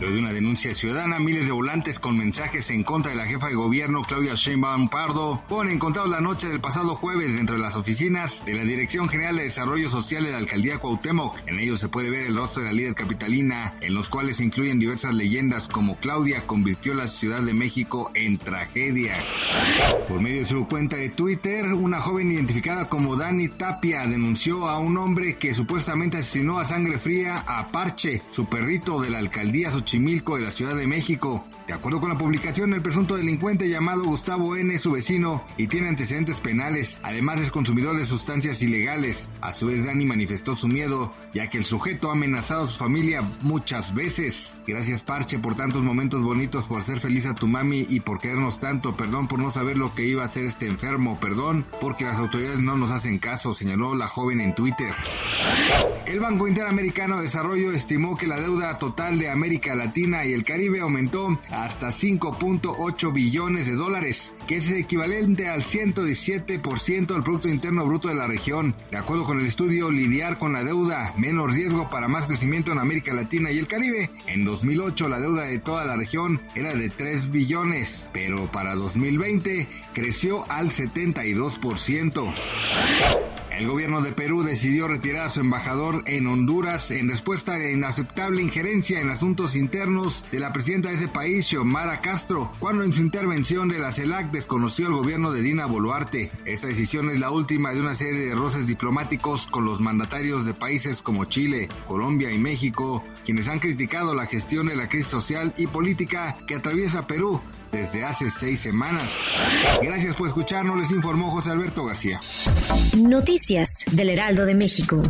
Luego de una denuncia ciudadana, miles de volantes con mensajes en contra de la jefa de gobierno Claudia Sheinbaum Pardo fueron encontrados la noche del pasado jueves dentro de las oficinas de la Dirección General de Desarrollo Social de la Alcaldía Cuauhtémoc. En ellos se puede ver el rostro de la líder capitalina, en los cuales se incluyen diversas leyendas como Claudia convirtió la Ciudad de México en tragedia. Por medio de su cuenta de Twitter, una joven identificada como Dani Tapia denunció a un hombre que supuestamente asesinó a sangre fría a Parche, su perrito de la alcaldía Xochimilco de la Ciudad de México. De acuerdo con la publicación, el presunto delincuente llamado Gustavo N. es su vecino y tiene antecedentes penales. Además es consumidor de sustancias ilegales. A su vez, Dani manifestó su miedo, ya que el sujeto ha amenazado a su familia muchas veces. Gracias Parche por tantos momentos bonitos, por hacer feliz a tu mami y por querernos tanto. Perdón por no saber lo que iba a hacer este enfermo. Perdón porque las autoridades no nos hacen caso, señaló la joven en Twitter. El Banco Interamericano de Desarrollo estimó que la deuda total de América Latina y el Caribe aumentó hasta 5.8 billones de dólares, que es equivalente al 117% del Producto Interno Bruto de la región. De acuerdo con el estudio Lidiar con la deuda, menos riesgo para más crecimiento en América Latina y el Caribe. En 2008 la deuda de toda la región era de 3 billones, pero para 2020 creció al 72%. El gobierno de Perú decidió retirar a su embajador en Honduras en respuesta a la inaceptable injerencia en asuntos internos de la presidenta de ese país, Xiomara Castro, cuando en su intervención de la CELAC desconoció el gobierno de Dina Boluarte. Esta decisión es la última de una serie de roces diplomáticos con los mandatarios de países como Chile, Colombia y México, quienes han criticado la gestión de la crisis social y política que atraviesa Perú desde hace seis semanas. Gracias por escucharnos, les informó José Alberto García. Del Heraldo de México.